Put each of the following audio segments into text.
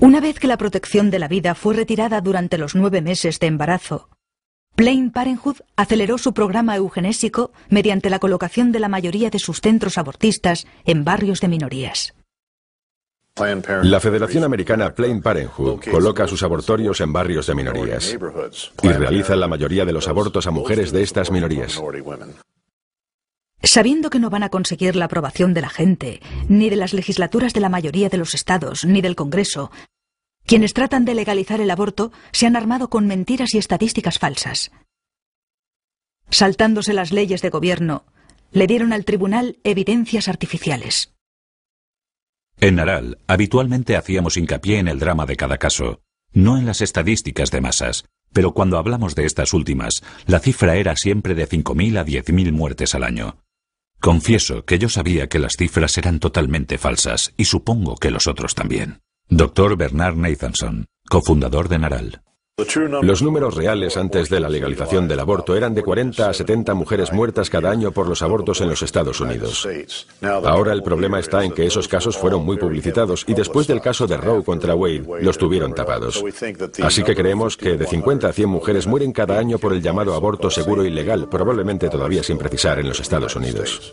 Una vez que la protección de la vida fue retirada durante los nueve meses de embarazo, Planned Parenthood aceleró su programa eugenésico mediante la colocación de la mayoría de sus centros abortistas en barrios de minorías. La Federación Americana Planned Parenthood coloca sus abortorios en barrios de minorías y realiza la mayoría de los abortos a mujeres de estas minorías. Sabiendo que no van a conseguir la aprobación de la gente, ni de las legislaturas de la mayoría de los estados, ni del Congreso, quienes tratan de legalizar el aborto se han armado con mentiras y estadísticas falsas. Saltándose las leyes de gobierno, le dieron al tribunal evidencias artificiales. En Naral, habitualmente hacíamos hincapié en el drama de cada caso, no en las estadísticas de masas, pero cuando hablamos de estas últimas, la cifra era siempre de 5.000 a 10.000 muertes al año. Confieso que yo sabía que las cifras eran totalmente falsas y supongo que los otros también. Dr. Bernard Nathanson, cofundador de Naral. Los números reales antes de la legalización del aborto eran de 40 a 70 mujeres muertas cada año por los abortos en los Estados Unidos. Ahora el problema está en que esos casos fueron muy publicitados y después del caso de Roe contra Wade los tuvieron tapados. Así que creemos que de 50 a 100 mujeres mueren cada año por el llamado aborto seguro y legal, probablemente todavía sin precisar en los Estados Unidos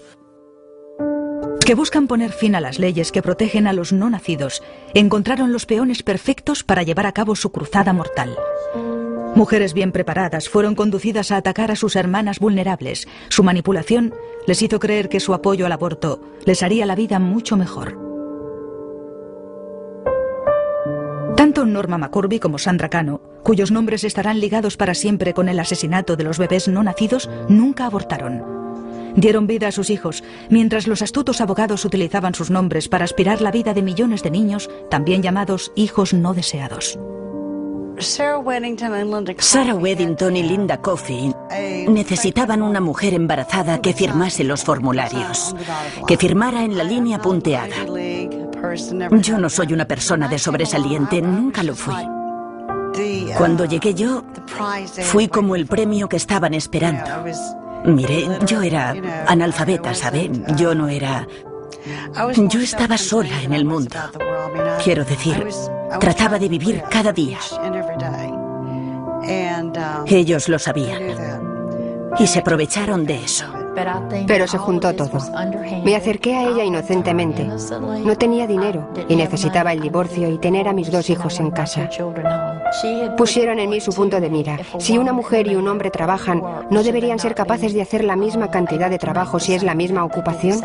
que buscan poner fin a las leyes que protegen a los no nacidos, encontraron los peones perfectos para llevar a cabo su cruzada mortal. Mujeres bien preparadas fueron conducidas a atacar a sus hermanas vulnerables. Su manipulación les hizo creer que su apoyo al aborto les haría la vida mucho mejor. Tanto Norma McCorby como Sandra Cano, cuyos nombres estarán ligados para siempre con el asesinato de los bebés no nacidos, nunca abortaron. Dieron vida a sus hijos, mientras los astutos abogados utilizaban sus nombres para aspirar la vida de millones de niños, también llamados hijos no deseados. Sarah Weddington y Linda Coffey necesitaban una mujer embarazada que firmase los formularios, que firmara en la línea punteada. Yo no soy una persona de sobresaliente, nunca lo fui. Cuando llegué yo, fui como el premio que estaban esperando. Mire, yo era analfabeta, ¿sabe? Yo no era... Yo estaba sola en el mundo. Quiero decir, trataba de vivir cada día. Ellos lo sabían. Y se aprovecharon de eso. Pero se juntó todo. Me acerqué a ella inocentemente. No tenía dinero y necesitaba el divorcio y tener a mis dos hijos en casa. Pusieron en mí su punto de mira. Si una mujer y un hombre trabajan, ¿no deberían ser capaces de hacer la misma cantidad de trabajo si es la misma ocupación?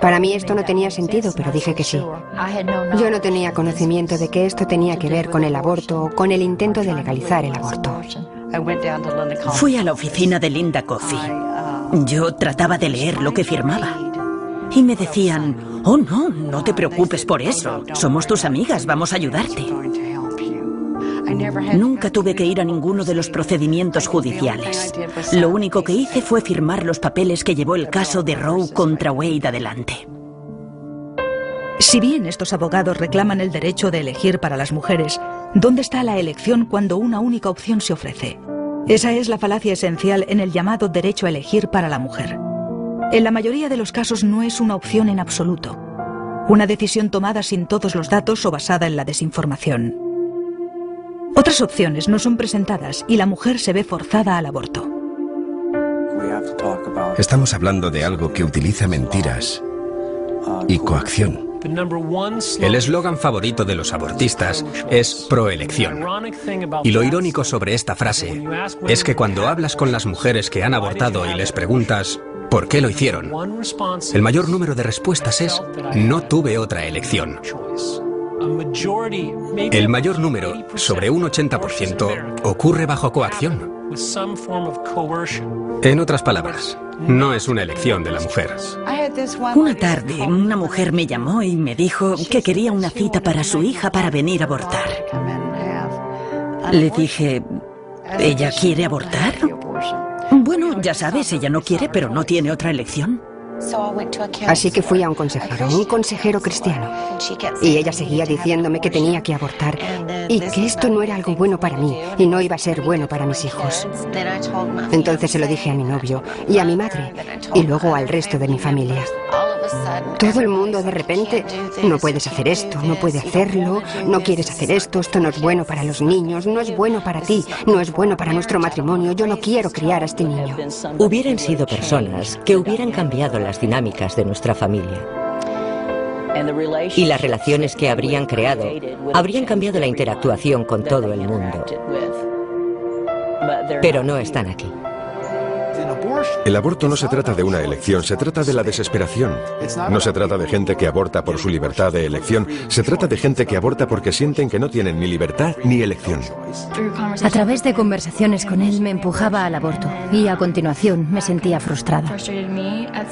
Para mí esto no tenía sentido, pero dije que sí. Yo no tenía conocimiento de que esto tenía que ver con el aborto o con el intento de legalizar el aborto. Fui a la oficina de Linda Coffey. Yo trataba de leer lo que firmaba. Y me decían, oh no, no te preocupes por eso. Somos tus amigas, vamos a ayudarte. Nunca tuve que ir a ninguno de los procedimientos judiciales. Lo único que hice fue firmar los papeles que llevó el caso de Roe contra Wade adelante. Si bien estos abogados reclaman el derecho de elegir para las mujeres, ¿dónde está la elección cuando una única opción se ofrece? Esa es la falacia esencial en el llamado derecho a elegir para la mujer. En la mayoría de los casos no es una opción en absoluto. Una decisión tomada sin todos los datos o basada en la desinformación. Otras opciones no son presentadas y la mujer se ve forzada al aborto. Estamos hablando de algo que utiliza mentiras y coacción. El eslogan favorito de los abortistas es proelección. Y lo irónico sobre esta frase es que cuando hablas con las mujeres que han abortado y les preguntas ¿por qué lo hicieron? El mayor número de respuestas es no tuve otra elección. El mayor número, sobre un 80%, ocurre bajo coacción. En otras palabras, no es una elección de la mujer. Una tarde, una mujer me llamó y me dijo que quería una cita para su hija para venir a abortar. Le dije, ¿ella quiere abortar? Bueno, ya sabes, ella no quiere, pero no tiene otra elección. Así que fui a un consejero, un consejero cristiano. Y ella seguía diciéndome que tenía que abortar y que esto no era algo bueno para mí y no iba a ser bueno para mis hijos. Entonces se lo dije a mi novio y a mi madre y luego al resto de mi familia. Todo el mundo de repente, no puedes hacer esto, no puedes hacerlo, no quieres hacer esto, esto no es bueno para los niños, no es bueno para ti, no es bueno para nuestro matrimonio, yo no quiero criar a este niño. Hubieran sido personas que hubieran cambiado las dinámicas de nuestra familia. Y las relaciones que habrían creado habrían cambiado la interactuación con todo el mundo. Pero no están aquí. El aborto no se trata de una elección, se trata de la desesperación. No se trata de gente que aborta por su libertad de elección, se trata de gente que aborta porque sienten que no tienen ni libertad ni elección. A través de conversaciones con él me empujaba al aborto y a continuación me sentía frustrada.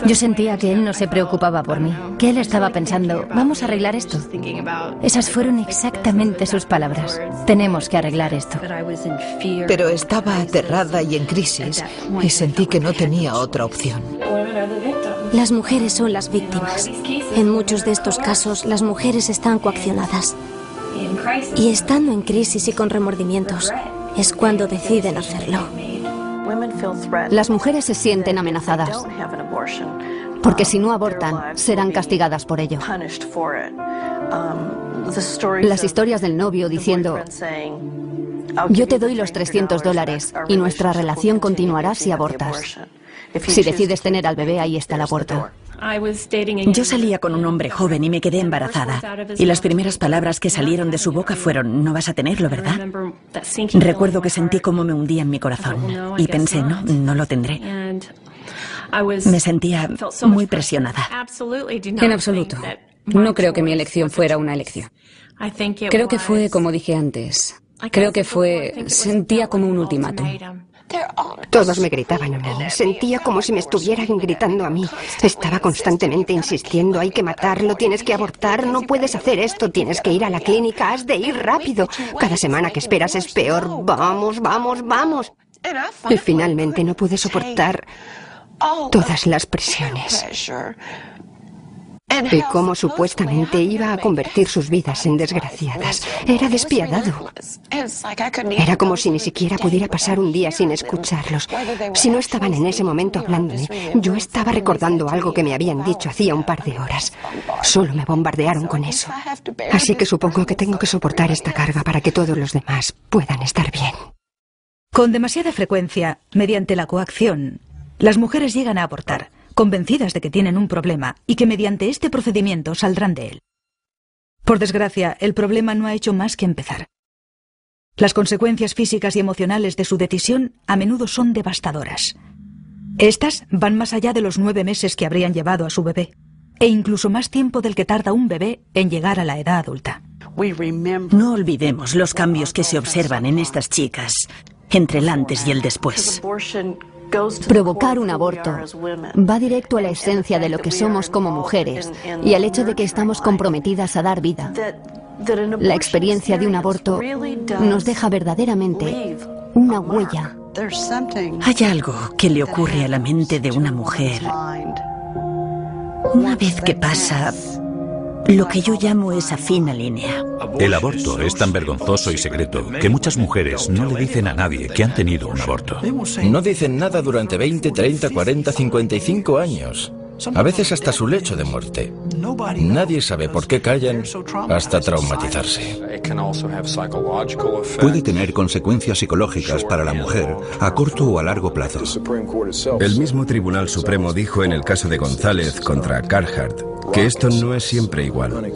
Yo sentía que él no se preocupaba por mí, que él estaba pensando, vamos a arreglar esto. Esas fueron exactamente sus palabras. Tenemos que arreglar esto. Pero estaba aterrada y en crisis y sentí que no tenía otra opción. Las mujeres son las víctimas. En muchos de estos casos, las mujeres están coaccionadas. Y estando en crisis y con remordimientos, es cuando deciden hacerlo. Las mujeres se sienten amenazadas. Porque si no abortan, serán castigadas por ello. Las historias del novio diciendo, yo te doy los 300 dólares y nuestra relación continuará si abortas. Si decides tener al bebé, ahí está la puerta. Yo salía con un hombre joven y me quedé embarazada. Y las primeras palabras que salieron de su boca fueron, no vas a tenerlo, ¿verdad? Recuerdo que sentí como me hundía en mi corazón. Y pensé, no, no lo tendré. Me sentía muy presionada. En absoluto. No creo que mi elección fuera una elección. Creo que fue, como dije antes, creo que fue, sentía como un ultimátum. Todos me gritaban a mí. Sentía como si me estuvieran gritando a mí. Estaba constantemente insistiendo, hay que matarlo, tienes que abortar, no puedes hacer esto, tienes que ir a la clínica, has de ir rápido. Cada semana que esperas es peor. Vamos, vamos, vamos. Y finalmente no pude soportar todas las presiones y cómo supuestamente iba a convertir sus vidas en desgraciadas. Era despiadado. Era como si ni siquiera pudiera pasar un día sin escucharlos. Si no estaban en ese momento hablándome, yo estaba recordando algo que me habían dicho hacía un par de horas. Solo me bombardearon con eso. Así que supongo que tengo que soportar esta carga para que todos los demás puedan estar bien. Con demasiada frecuencia, mediante la coacción, las mujeres llegan a abortar convencidas de que tienen un problema y que mediante este procedimiento saldrán de él. Por desgracia, el problema no ha hecho más que empezar. Las consecuencias físicas y emocionales de su decisión a menudo son devastadoras. Estas van más allá de los nueve meses que habrían llevado a su bebé, e incluso más tiempo del que tarda un bebé en llegar a la edad adulta. No olvidemos los cambios que se observan en estas chicas entre el antes y el después. Provocar un aborto va directo a la esencia de lo que somos como mujeres y al hecho de que estamos comprometidas a dar vida. La experiencia de un aborto nos deja verdaderamente una huella. Hay algo que le ocurre a la mente de una mujer una vez que pasa lo que yo llamo esa fina línea. El aborto es tan vergonzoso y secreto que muchas mujeres no le dicen a nadie que han tenido un aborto. No dicen nada durante 20, 30, 40, 55 años. A veces hasta su lecho de muerte. Nadie sabe por qué callan hasta traumatizarse. Puede tener consecuencias psicológicas para la mujer a corto o a largo plazo. El mismo Tribunal Supremo dijo en el caso de González contra Carhart que esto no es siempre igual.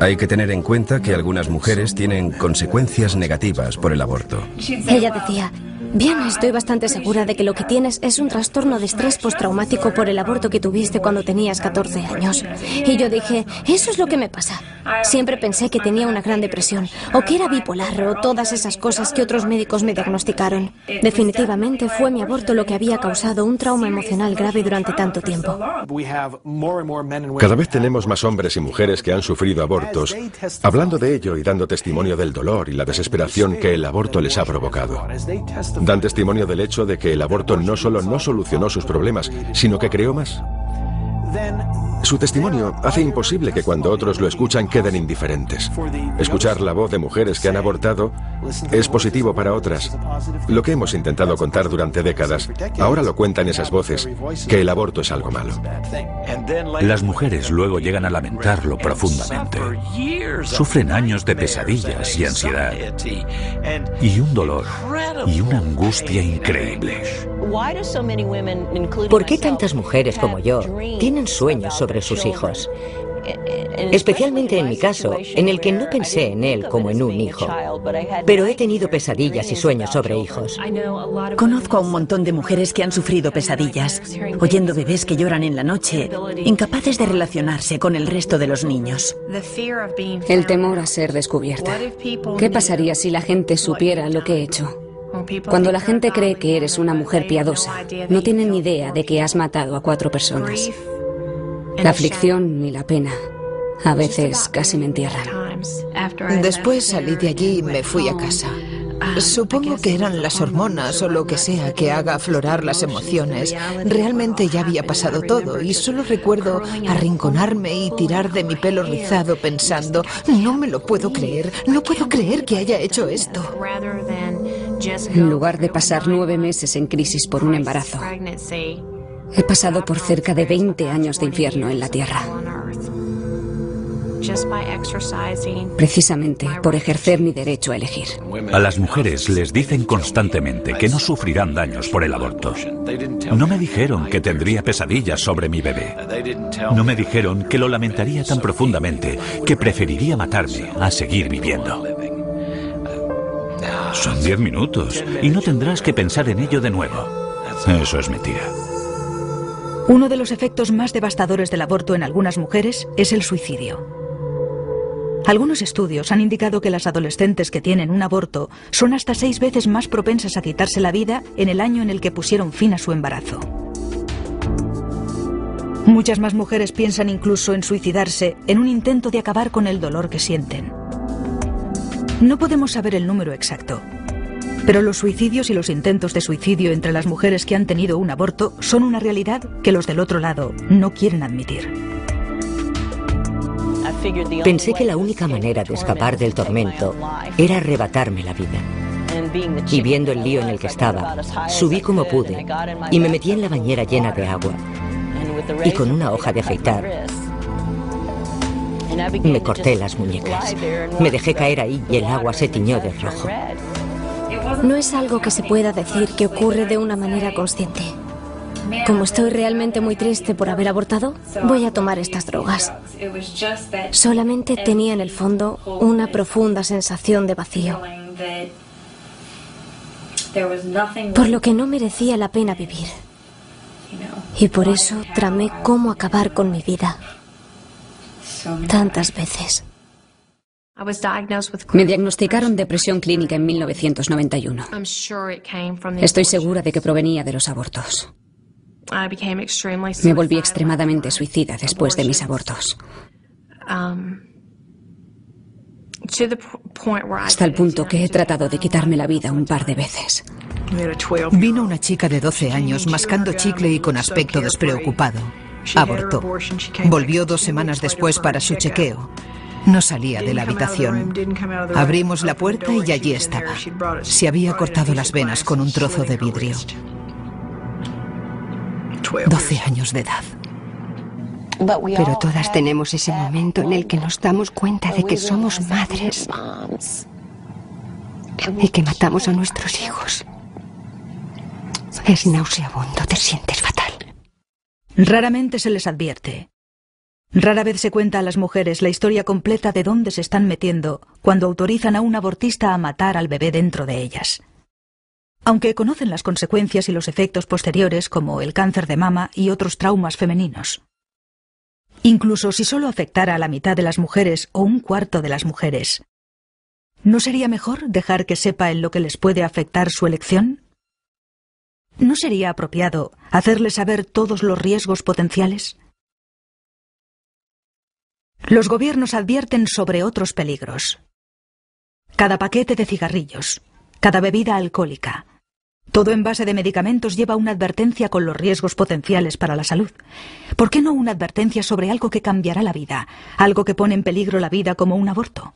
Hay que tener en cuenta que algunas mujeres tienen consecuencias negativas por el aborto. Ella decía, Bien, estoy bastante segura de que lo que tienes es un trastorno de estrés postraumático por el aborto que tuviste cuando tenías 14 años. Y yo dije, eso es lo que me pasa. Siempre pensé que tenía una gran depresión, o que era bipolar, o todas esas cosas que otros médicos me diagnosticaron. Definitivamente fue mi aborto lo que había causado un trauma emocional grave durante tanto tiempo. Cada vez tenemos más hombres y mujeres que han sufrido abortos, hablando de ello y dando testimonio del dolor y la desesperación que el aborto les ha provocado. Dan testimonio del hecho de que el aborto no solo no solucionó sus problemas, sino que creó más. Su testimonio hace imposible que cuando otros lo escuchan queden indiferentes. Escuchar la voz de mujeres que han abortado es positivo para otras. Lo que hemos intentado contar durante décadas, ahora lo cuentan esas voces, que el aborto es algo malo. Las mujeres luego llegan a lamentarlo profundamente. Sufren años de pesadillas y ansiedad, y un dolor, y una angustia increíble. ¿Por qué tantas mujeres como yo tienen sueños sobre sus hijos? Especialmente en mi caso, en el que no pensé en él como en un hijo, pero he tenido pesadillas y sueños sobre hijos. Conozco a un montón de mujeres que han sufrido pesadillas, oyendo bebés que lloran en la noche, incapaces de relacionarse con el resto de los niños. El temor a ser descubierta. ¿Qué pasaría si la gente supiera lo que he hecho? Cuando la gente cree que eres una mujer piadosa, no tienen ni idea de que has matado a cuatro personas. La aflicción y la pena a veces casi me entierran. Después salí de allí y me fui a casa. Supongo que eran las hormonas o lo que sea que haga aflorar las emociones. Realmente ya había pasado todo y solo recuerdo arrinconarme y tirar de mi pelo rizado pensando, no me lo puedo creer, no puedo creer que haya hecho esto. En lugar de pasar nueve meses en crisis por un embarazo, he pasado por cerca de 20 años de infierno en la Tierra precisamente por ejercer mi derecho a elegir. A las mujeres les dicen constantemente que no sufrirán daños por el aborto. No me dijeron que tendría pesadillas sobre mi bebé. No me dijeron que lo lamentaría tan profundamente que preferiría matarme a seguir viviendo. Son diez minutos y no tendrás que pensar en ello de nuevo. Eso es mentira. Uno de los efectos más devastadores del aborto en algunas mujeres es el suicidio. Algunos estudios han indicado que las adolescentes que tienen un aborto son hasta seis veces más propensas a quitarse la vida en el año en el que pusieron fin a su embarazo. Muchas más mujeres piensan incluso en suicidarse en un intento de acabar con el dolor que sienten. No podemos saber el número exacto, pero los suicidios y los intentos de suicidio entre las mujeres que han tenido un aborto son una realidad que los del otro lado no quieren admitir. Pensé que la única manera de escapar del tormento era arrebatarme la vida. Y viendo el lío en el que estaba, subí como pude y me metí en la bañera llena de agua. Y con una hoja de afeitar me corté las muñecas. Me dejé caer ahí y el agua se tiñó de rojo. No es algo que se pueda decir que ocurre de una manera consciente. Como estoy realmente muy triste por haber abortado, voy a tomar estas drogas. Solamente tenía en el fondo una profunda sensación de vacío. Por lo que no merecía la pena vivir. Y por eso tramé cómo acabar con mi vida. Tantas veces. Me diagnosticaron depresión clínica en 1991. Estoy segura de que provenía de los abortos. Me volví extremadamente suicida después de mis abortos. Um, Hasta el punto que he tratado de quitarme la vida un par de veces. Vino una chica de 12 años mascando chicle y con aspecto despreocupado. Abortó. Volvió dos semanas después para su chequeo. No salía de la habitación. Abrimos la puerta y allí estaba. Se había cortado las venas con un trozo de vidrio. 12 años de edad. Pero todas tenemos ese momento en el que nos damos cuenta de que somos madres y que matamos a nuestros hijos. Es nauseabundo, te sientes fatal. Raramente se les advierte. Rara vez se cuenta a las mujeres la historia completa de dónde se están metiendo cuando autorizan a un abortista a matar al bebé dentro de ellas aunque conocen las consecuencias y los efectos posteriores como el cáncer de mama y otros traumas femeninos. Incluso si solo afectara a la mitad de las mujeres o un cuarto de las mujeres, ¿no sería mejor dejar que sepa en lo que les puede afectar su elección? ¿No sería apropiado hacerles saber todos los riesgos potenciales? Los gobiernos advierten sobre otros peligros. Cada paquete de cigarrillos, cada bebida alcohólica, Todo en base de medicamentos lleva una advertencia con los riesgos potenciales para la salud. ¿Por qué no una advertencia sobre algo que cambiará la vida, algo que pone en peligro la vida como un aborto?